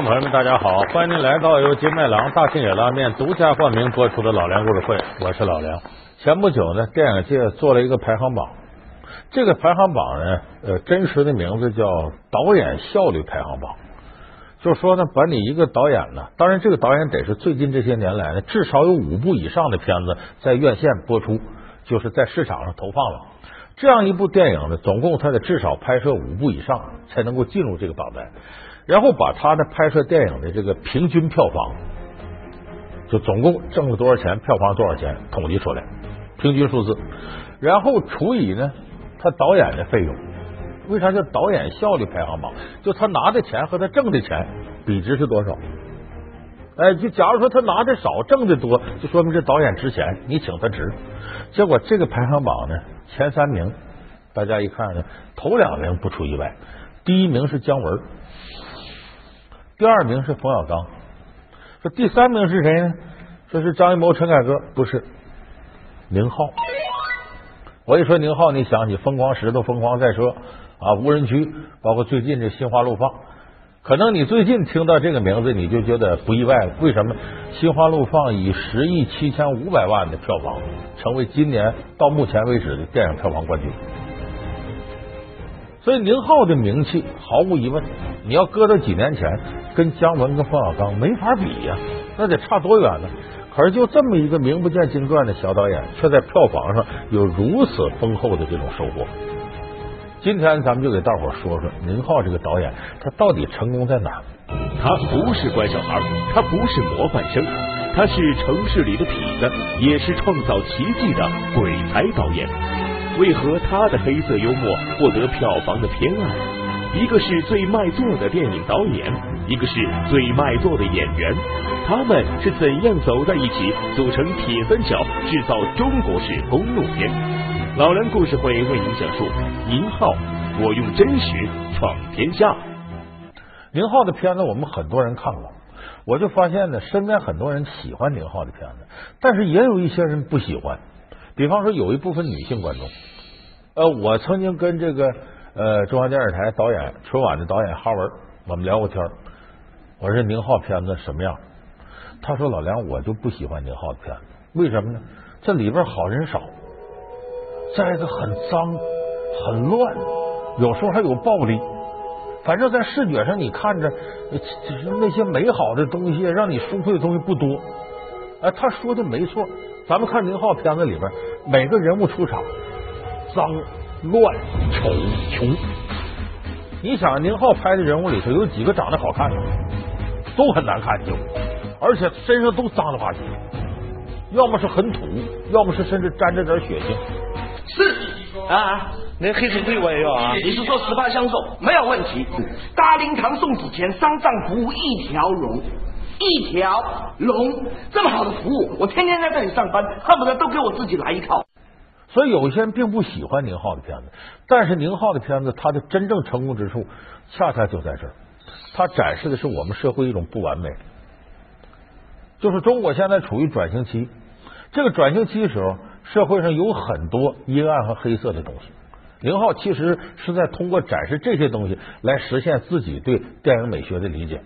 众朋友们，大家好，欢迎您来到由金麦郎大庆野拉面独家冠名播出的《老梁故事会》，我是老梁。前不久呢，电影界做了一个排行榜，这个排行榜呢，呃，真实的名字叫导演效率排行榜。就是说呢，把你一个导演呢，当然这个导演得是最近这些年来呢，至少有五部以上的片子在院线播出，就是在市场上投放了。这样一部电影呢，总共他得至少拍摄五部以上，才能够进入这个榜单。然后把他的拍摄电影的这个平均票房，就总共挣了多少钱，票房多少钱，统计出来，平均数字，然后除以呢他导演的费用。为啥叫导演效率排行榜？就他拿的钱和他挣的钱比值是多少？哎，就假如说他拿的少，挣的多，就说明这导演值钱，你请他值。结果这个排行榜呢，前三名，大家一看呢，头两名不出意外，第一名是姜文。第二名是冯小刚，说第三名是谁呢？说是张艺谋、陈凯歌，不是宁浩。我一说宁浩，你想起《疯狂石头》《疯狂赛车》啊，《无人区》，包括最近这《心花怒放》，可能你最近听到这个名字，你就觉得不意外了。为什么？《心花怒放》以十亿七千五百万的票房，成为今年到目前为止的电影票房冠军。所以宁浩的名气毫无疑问，你要搁到几年前，跟姜文跟冯小刚没法比呀，那得差多远呢？可是就这么一个名不见经传的小导演，却在票房上有如此丰厚的这种收获。今天咱们就给大伙说说宁浩这个导演，他到底成功在哪儿？他不是乖小孩，他不是模范生，他是城市里的痞子，也是创造奇迹的鬼才导演。为何他的黑色幽默获得票房的偏爱？一个是最卖座的电影导演，一个是最卖座的演员，他们是怎样走在一起，组成铁三角，制造中国式公路片？老梁故事会为您讲述宁浩，我用真实闯天下。宁浩的片子我们很多人看过，我就发现呢，身边很多人喜欢宁浩的片子，但是也有一些人不喜欢。比方说，有一部分女性观众，呃，我曾经跟这个呃中央电视台导演春晚的导演哈文，我们聊过天我说宁浩片子什么样？他说老梁，我就不喜欢宁浩的片子，为什么呢？这里边好人少，再一个很脏很乱，有时候还有暴力，反正在视觉上你看着，就是那些美好的东西，让你舒服的东西不多。哎，他说的没错。咱们看宁浩片子里边，每个人物出场脏、乱、丑、穷。你想，宁浩拍的人物里头有几个长得好看的？都很难看，就而且身上都脏了吧唧，要么是很土，要么是甚至沾着点血腥。是啊，那黑社会我也要啊！你是说十八相送没有问题？大灵堂送纸钱，丧葬服务一条龙。一条龙这么好的服务，我天天在这里上班，恨不得都给我自己来一套。所以有些人并不喜欢宁浩的片子，但是宁浩的片子，他的真正成功之处，恰恰就在这儿。他展示的是我们社会一种不完美，就是中国现在处于转型期。这个转型期的时候，社会上有很多阴暗和黑色的东西。宁浩其实是在通过展示这些东西，来实现自己对电影美学的理解。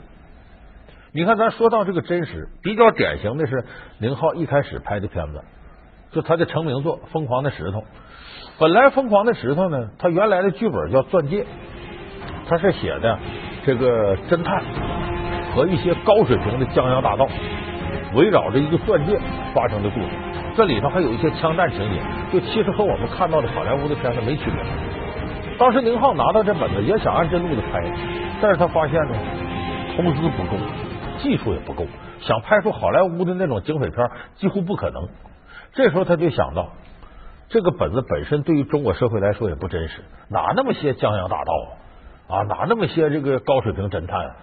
你看，咱说到这个真实，比较典型的是宁浩一开始拍的片子，就他的成名作《疯狂的石头》。本来《疯狂的石头》呢，他原来的剧本叫《钻戒》，他是写的这个侦探和一些高水平的江洋大盗，围绕着一个钻戒发生的故事。这里头还有一些枪战情节，就其实和我们看到的好莱坞的片子没区别。当时宁浩拿到这本子，也想按这路子拍，但是他发现呢，投资不够。技术也不够，想拍出好莱坞的那种警匪片几乎不可能。这时候他就想到，这个本子本身对于中国社会来说也不真实，哪那么些江洋大盗啊？哪那么些这个高水平侦探？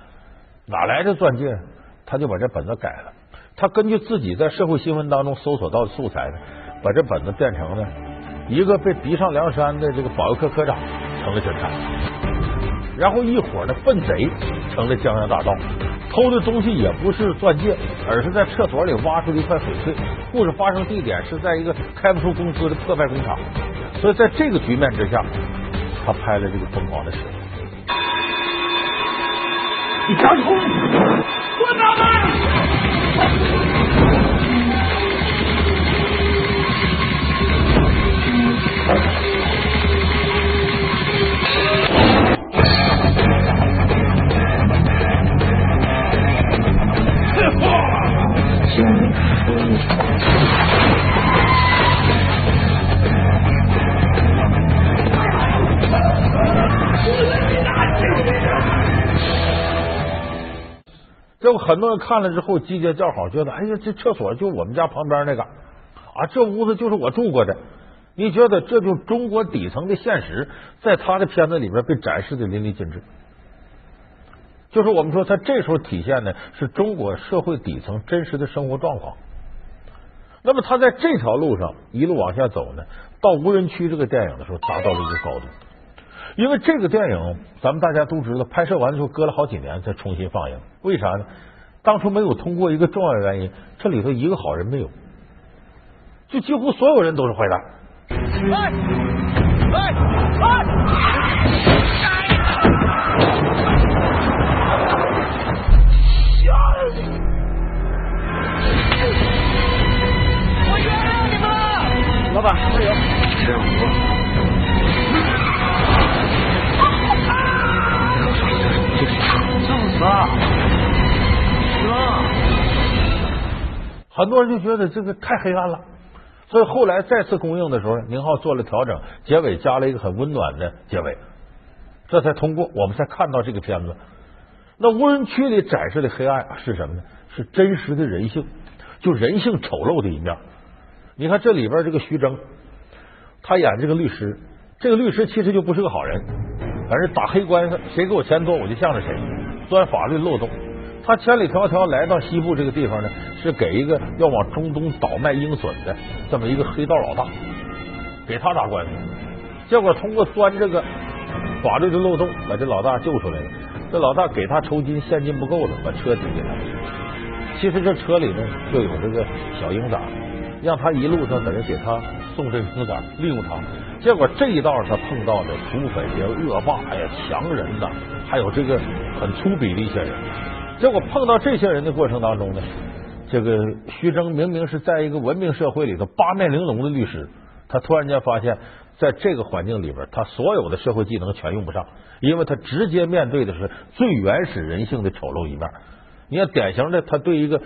哪来的钻戒？他就把这本子改了。他根据自己在社会新闻当中搜索到的素材呢，把这本子变成了一个被逼上梁山的这个保卫科科长成了侦探，然后一伙的笨贼成了江洋大盗。偷的东西也不是钻戒，而是在厕所里挖出了一块翡翠。故事发生地点是在一个开不出工资的破败工厂，所以在这个局面之下，他拍了这个疯狂的事。你着急，这不很多人看了之后击节叫好，觉得哎呀，这厕所就我们家旁边那个啊，这屋子就是我住过的。你觉得这就中国底层的现实，在他的片子里边被展示的淋漓尽致。就是我们说，他这时候体现的是中国社会底层真实的生活状况。那么他在这条路上一路往下走呢，到无人区这个电影的时候达到了一个高度。因为这个电影，咱们大家都知道，拍摄完之后隔了好几年才重新放映。为啥呢？当初没有通过一个重要原因，这里头一个好人没有，就几乎所有人都是坏蛋。哎哎哎！我原谅你们，老板，加油！加油！啊！很多人就觉得这个太黑暗了，所以后来再次公映的时候，宁浩做了调整，结尾加了一个很温暖的结尾，这才通过，我们才看到这个片子。那无人区里展示的黑暗是什么呢？是真实的人性，就人性丑陋的一面。你看这里边这个徐峥，他演这个律师，这个律师其实就不是个好人，反正打黑官司，谁给我钱多，我就向着谁。钻法律漏洞，他千里迢迢来到西部这个地方呢，是给一个要往中东倒卖鹰隼的这么一个黑道老大，给他打官司。结果通过钻这个法律的漏洞，把这老大救出来了。这老大给他酬金，现金不够了，把车抵给他。其实这车里呢，就有这个小鹰崽，让他一路上在这给他送这鹰崽，利用他。结果这一道他碰到的土匪呀、恶霸呀、强人呐。还有这个很粗鄙的一些人，结果碰到这些人的过程当中呢，这个徐峥明明是在一个文明社会里头八面玲珑的律师，他突然间发现，在这个环境里边，他所有的社会技能全用不上，因为他直接面对的是最原始人性的丑陋一面。你看，典型的他对一个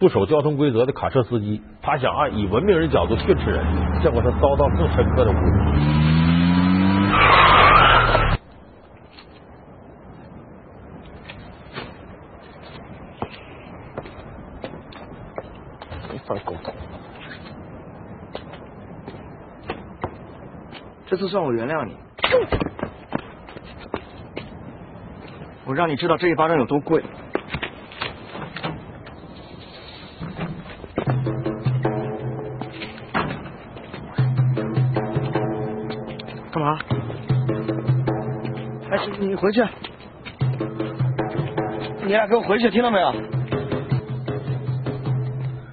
不守交通规则的卡车司机，他想按以文明人角度训斥人，结果他遭到更深刻的侮辱。放狗。这次算我原谅你，我让你知道这一巴掌有多贵。干嘛？哎，你回去，你俩给我回去，听到没有？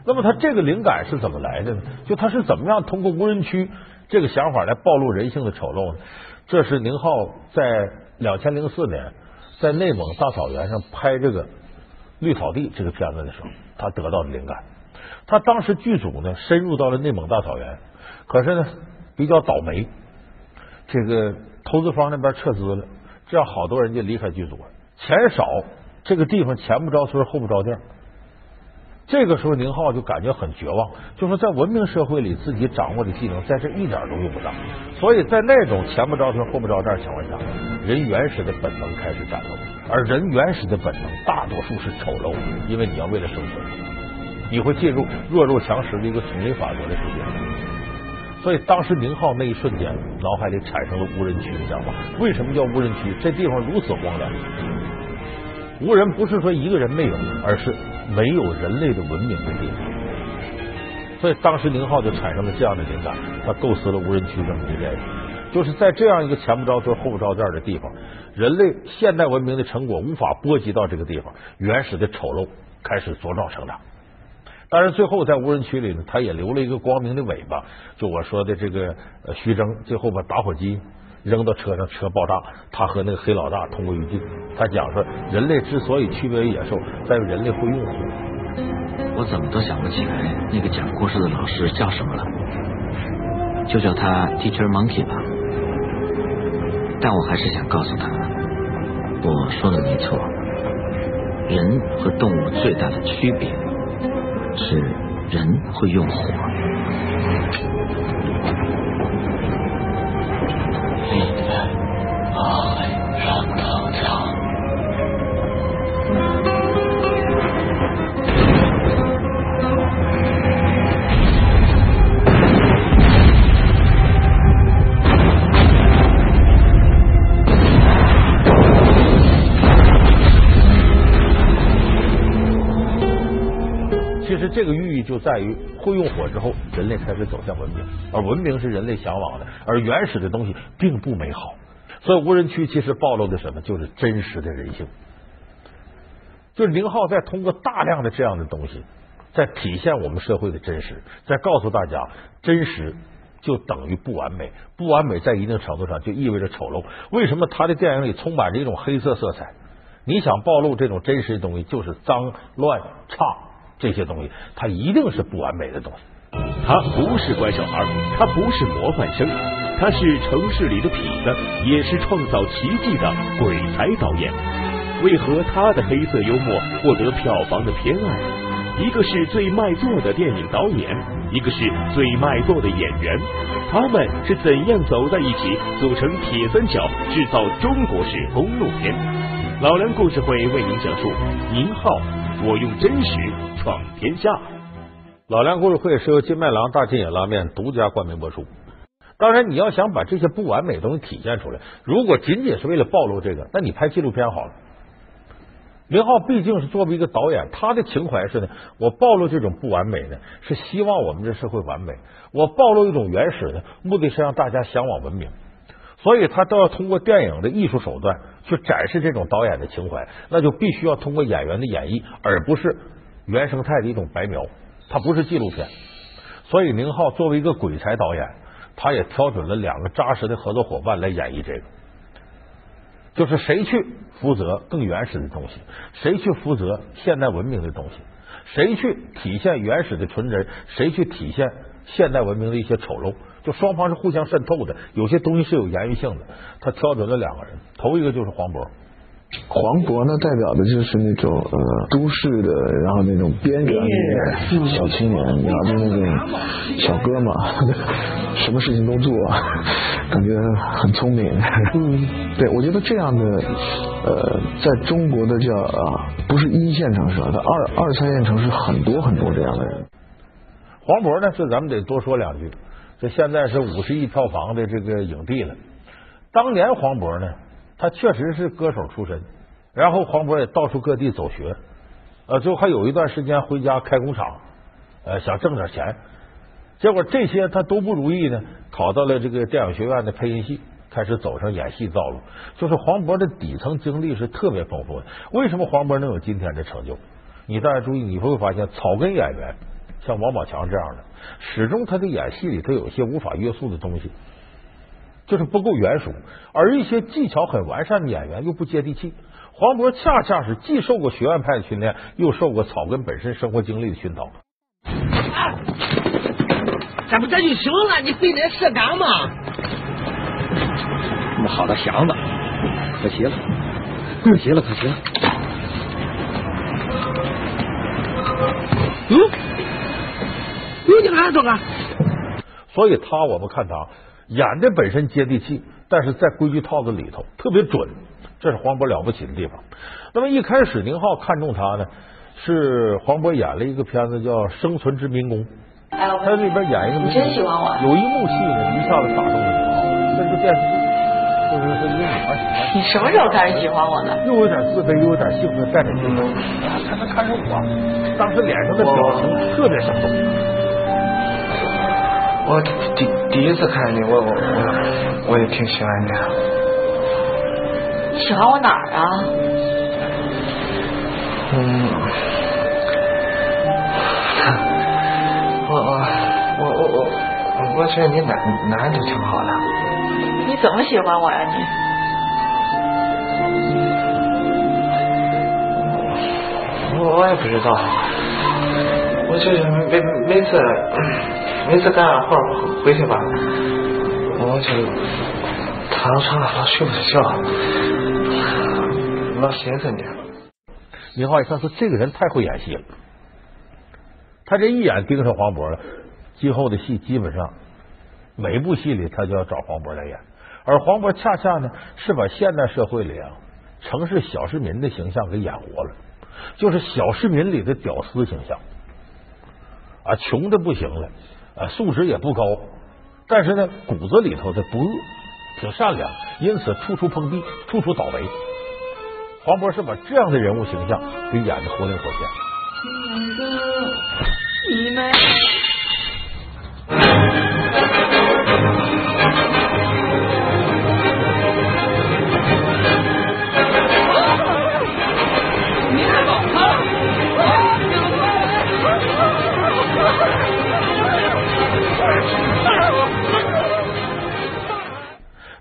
那么他这个灵感是怎么来的呢？就他是怎么样通过无人区这个想法来暴露人性的丑陋呢？这是宁浩在两千零四年在内蒙大草原上拍这个《绿草地》这个片子的时候，他得到的灵感。他当时剧组呢深入到了内蒙大草原，可是呢比较倒霉，这个投资方那边撤资了，这样好多人就离开剧组了，钱少，这个地方前不着村后不着店。这个时候，宁浩就感觉很绝望，就说在文明社会里，自己掌握的技能在这一点都用不上。所以在那种前不着村后不着店情况下，人原始的本能开始展露，而人原始的本能大多数是丑陋，因为你要为了生存，你会进入弱肉强食的一个丛林法则的世界。所以当时宁浩那一瞬间，脑海里产生了无人区的想法。为什么叫无人区？这地方如此荒凉。无人不是说一个人没有，而是没有人类的文明的地方。所以当时宁浩就产生了这样的灵感，他构思了无人区这么一个电影，就是在这样一个前不着村后不着店的地方，人类现代文明的成果无法波及到这个地方，原始的丑陋开始茁壮成长。当然，最后在无人区里呢，他也留了一个光明的尾巴。就我说的这个徐峥，最后把打火机扔到车上，车爆炸。他和那个黑老大同归于尽，他讲说，人类之所以区别于野兽，在于人类会用火。我怎么都想不起来那个讲故事的老师叫什么了，就叫他 Teacher Monkey 吧。但我还是想告诉他，我说的没错，人和动物最大的区别是人会用火。实这个寓意就在于，会用火之后，人类开始走向文明，而文明是人类向往的，而原始的东西并不美好。所以无人区其实暴露的什么，就是真实的人性。就是宁浩在通过大量的这样的东西，在体现我们社会的真实，在告诉大家，真实就等于不完美，不完美在一定程度上就意味着丑陋。为什么他的电影里充满着一种黑色色彩？你想暴露这种真实的东西，就是脏乱差这些东西，它一定是不完美的东西。他不是乖小孩，他不是模范生，他是城市里的痞子，也是创造奇迹的鬼才导演。为何他的黑色幽默获得票房的偏爱？一个是最卖座的电影导演，一个是最卖座的演员，他们是怎样走在一起，组成铁三角，制造中国式公路片？老梁故事会为您讲述《宁浩》，我用真实闯天下。老梁故事会是由金麦郎大金野拉面独家冠名播出。当然，你要想把这些不完美的东西体现出来，如果仅仅是为了暴露这个，那你拍纪录片好了。林浩毕竟是作为一个导演，他的情怀是呢，我暴露这种不完美呢，是希望我们这社会完美；我暴露一种原始的，目的是让大家向往文明。所以他都要通过电影的艺术手段去展示这种导演的情怀，那就必须要通过演员的演绎，而不是原生态的一种白描。它不是纪录片。所以宁浩作为一个鬼才导演，他也挑准了两个扎实的合作伙伴来演绎这个。就是谁去负责更原始的东西，谁去负责现代文明的东西，谁去体现原始的纯真，谁去体现现代文明的一些丑陋，就双方是互相渗透的，有些东西是有言语性的。他挑准了两个人，头一个就是黄渤。黄渤呢，代表的就是那种呃都市的，然后那种边缘的小青年，然后就那种小哥嘛，什么事情都做，感觉很聪明。嗯，对，我觉得这样的呃，在中国的叫啊，不是一线城市，在二二三线城市很多很多这样的人。黄渤呢，是咱们得多说两句。现在是五十亿票房的这个影帝了。当年黄渤呢？他确实是歌手出身，然后黄渤也到处各地走学，呃，最后还有一段时间回家开工厂，呃，想挣点钱。结果这些他都不如意呢，考到了这个电影学院的配音系，开始走上演戏道路。就是黄渤的底层经历是特别丰富的。为什么黄渤能有今天的成就？你大家注意，你会发现草根演员像王宝强这样的，始终他的演戏里头有一些无法约束的东西。就是不够圆熟，而一些技巧很完善的演员又不接地气。黄渤恰恰是既受过学院派的训练，又受过草根本身生活经历的熏陶。这不这就行了？你非得设岗吗？那么好的祥子，可惜了，可惜了，可惜了。嗯，你干啥做啊？所以他，我们看他。演的本身接地气，但是在规矩套子里头特别准，这是黄渤了不起的地方。那么一开始宁浩看中他呢，是黄渤演了一个片子叫《生存之民工》，他里边演一个，你真喜欢我？有一幕戏呢，一下子打动了这是电视剧，就是说一个女孩喜欢。你什么时候开始喜欢我的？又有点自卑，又有点兴奋，带点激动。他能看上我，当时脸上的表情特别生动。我第第一次看见你，我我我我也挺喜欢你的。你喜欢我哪儿啊？嗯，我我我我我我觉得你哪哪都挺好的。你怎么喜欢我呀你？我我也不知道，我就是每每次每次干完活回去吧，我就躺到床上睡不着觉，老寻思你。宁浩一看说这个人太会演戏了，他这一眼盯上黄渤了，今后的戏基本上每一部戏里他就要找黄渤来演，而黄渤恰恰呢是把现代社会里啊城市小市民的形象给演活了，就是小市民里的屌丝形象。啊，穷的不行了，啊，素质也不高，但是呢骨子里头的不恶，挺善良，因此处处碰壁，处处倒霉。黄渤是把这样的人物形象给演的活灵活现。你们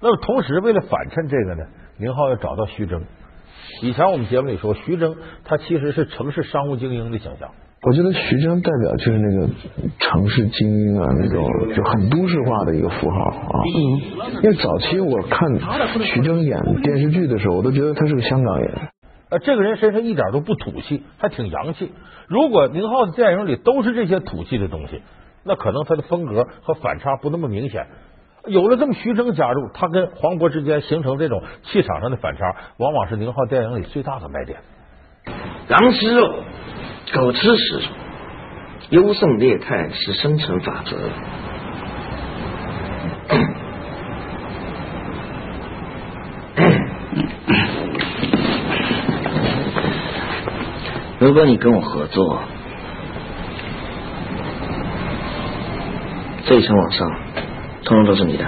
那么同时，为了反衬这个呢，宁浩要找到徐峥。以前我们节目里说，徐峥他其实是城市商务精英的形象。我觉得徐峥代表就是那个城市精英啊，那种就很都市化的一个符号啊。嗯，因为早期我看徐峥演电视剧的时候，我都觉得他是个香港人。呃，这个人身上一点都不土气，还挺洋气。如果宁浩的电影里都是这些土气的东西，那可能他的风格和反差不那么明显。有了这么徐峥加入，他跟黄渤之间形成这种气场上的反差，往往是宁浩电影里最大的卖点。狼吃肉，狗吃屎，优胜劣汰是生存法则。如果你跟我合作，这一层往上，通通都是你的。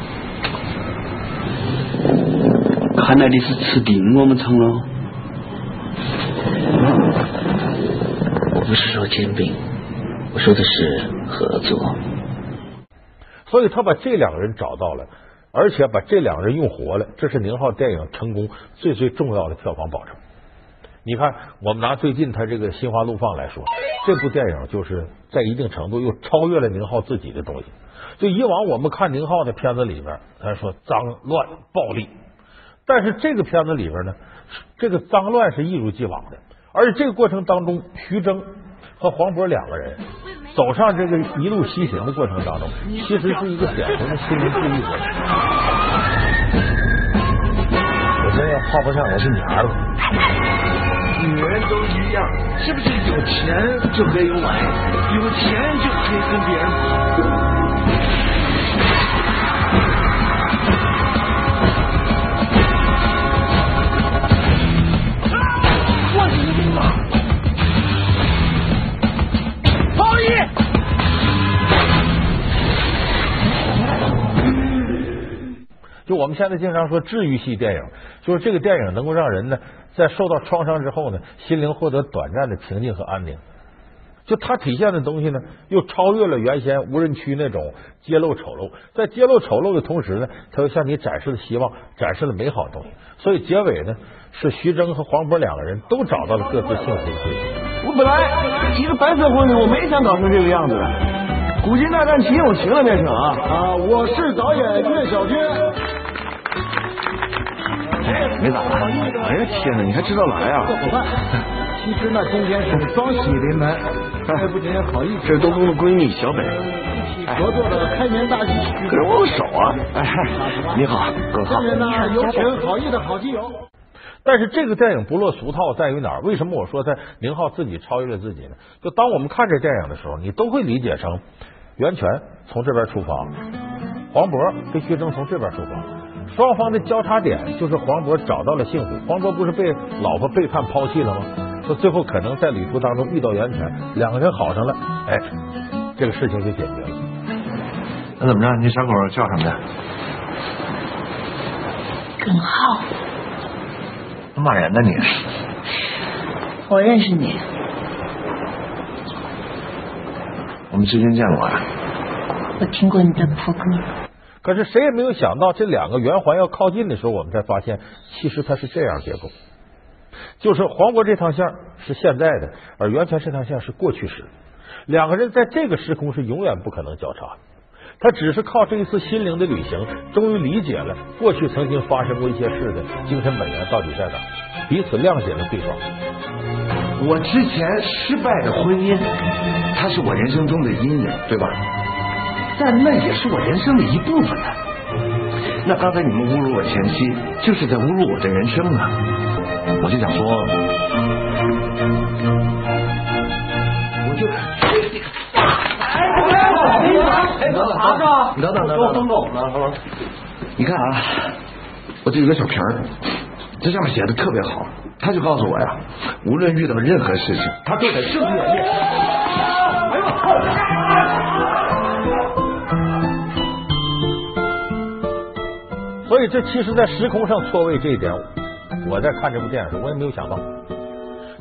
看来你是吃定我们厂了。我不是说兼并，我说的是合作。所以他把这两个人找到了，而且把这两个人用活了，这是宁浩电影成功最最重要的票房保证。你看，我们拿最近他这个《心花怒放》来说，这部电影就是在一定程度又超越了宁浩自己的东西。就以往我们看宁浩的片子里边，他说脏乱暴力，但是这个片子里边呢，这个脏乱是一如既往的，而且这个过程当中，徐峥和黄渤两个人走上这个一路西行的过程当中，其实是一个典型的心灵治愈者。我真要泡不上我是你儿子。女人都一样，是不是有钱就可以有爱，有钱就可以跟别人跑？我们现在经常说治愈系电影，就是这个电影能够让人呢在受到创伤之后呢，心灵获得短暂的平静和安宁。就它体现的东西呢，又超越了原先无人区那种揭露丑陋，在揭露丑陋的同时呢，它又向你展示了希望，展示了美好的东西。所以结尾呢，是徐峥和黄渤两个人都找到了各自幸福的归宿。我本来一个白色婚礼，我没想搞成这个样子的。古今大战秦俑情了变成啊啊！我是导演岳小军。没咋的。哎呀天哪，你还知道来啊？伙伴，其实呢今天是双喜临门，还不仅仅好意思。这是东东的闺蜜小北。一起合作的开年大吉，可是手啊！哎，你好，哥好。下面呢，有请好意的好基友。但是这个电影不落俗套在于哪儿？为什么我说他宁浩自己超越了自己呢？就当我们看这电影的时候，你都会理解成袁泉从这边出发，黄渤跟徐峥从这边出发，双方的交叉点就是黄渤找到了幸福。黄渤不是被老婆背叛抛弃了吗？说最后可能在旅途当中遇到袁泉，两个人好上了，哎，这个事情就解决了。那怎么着？你小狗叫什么呀？耿浩，骂人呢你？我认识你，我们之前见过啊。我听过你的破歌。可是谁也没有想到，这两个圆环要靠近的时候，我们才发现，其实它是这样结构，就是黄渤这趟线是现在的，而袁泉这趟线是过去时。两个人在这个时空是永远不可能交叉的。他只是靠这一次心灵的旅行，终于理解了过去曾经发生过一些事的精神本源到底在哪，彼此谅解了对方。我之前失败的婚姻，它是我人生中的阴影，对吧？但那也是我人生的一部分呢。那刚才你们侮辱我前妻，就是在侮辱我的人生啊！我就想说，我就等等，等等，等等，疯狗呢？你看啊，我这有个小瓶儿，这上面写的特别好，他就告诉我呀，无论遇到任何事情，他都得正面面。哎呦！所以，这其实，在时空上错位这一点，我在看这部电影时，我也没有想到。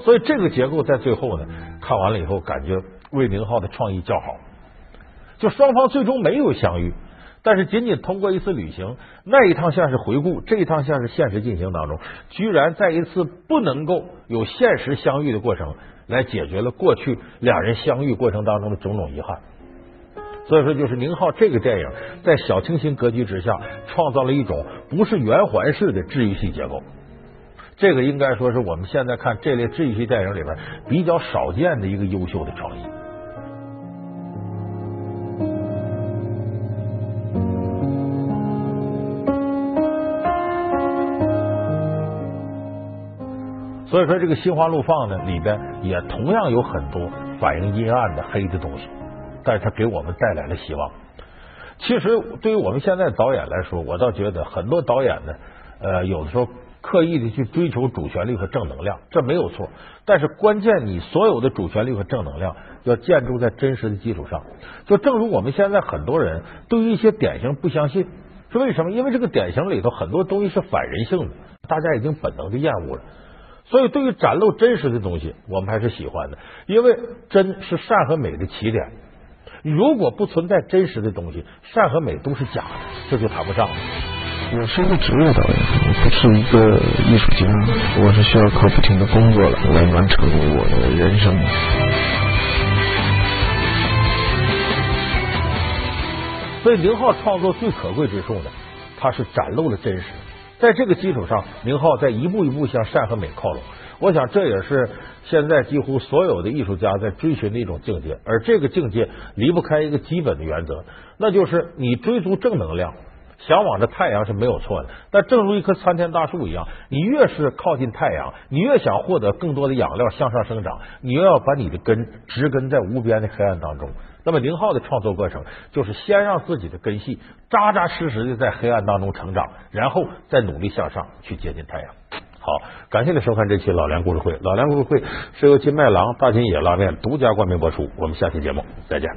所以，这个结构在最后呢，看完了以后，感觉魏明浩的创意较好。就双方最终没有相遇，但是仅仅通过一次旅行，那一趟像是回顾，这一趟像是现实进行当中，居然在一次不能够有现实相遇的过程，来解决了过去两人相遇过程当中的种种遗憾。所以说，就是宁浩这个电影在小清新格局之下，创造了一种不是圆环式的治愈系结构。这个应该说是我们现在看这类治愈系电影里边比较少见的一个优秀的创意。所以说，这个心花怒放呢，里边也同样有很多反映阴暗的黑的东西。但是它给我们带来了希望。其实对于我们现在导演来说，我倒觉得很多导演呢，呃，有的时候刻意的去追求主旋律和正能量，这没有错。但是关键，你所有的主旋律和正能量要建筑在真实的基础上。就正如我们现在很多人对于一些典型不相信，是为什么？因为这个典型里头很多东西是反人性的，大家已经本能的厌恶了。所以对于展露真实的东西，我们还是喜欢的，因为真是善和美的起点。如果不存在真实的东西，善和美都是假的，这就谈不上。我是一个职业导演，我不是一个艺术家，我是需要靠不停的工作来完成我的人生。所以宁浩创作最可贵之处呢，他是展露了真实，在这个基础上，宁浩在一步一步向善和美靠拢。我想这也是现在几乎所有的艺术家在追寻的一种境界，而这个境界离不开一个基本的原则，那就是你追逐正能量，向往着太阳是没有错的。但正如一棵参天大树一样，你越是靠近太阳，你越想获得更多的养料向上生长，你又要把你的根植根在无边的黑暗当中。那么宁浩的创作过程就是先让自己的根系扎扎实实的在黑暗当中成长，然后再努力向上去接近太阳。好，感谢您收看这期老梁故事会。老梁故事会是由金麦郎大金野拉面独家冠名播出。我们下期节目再见。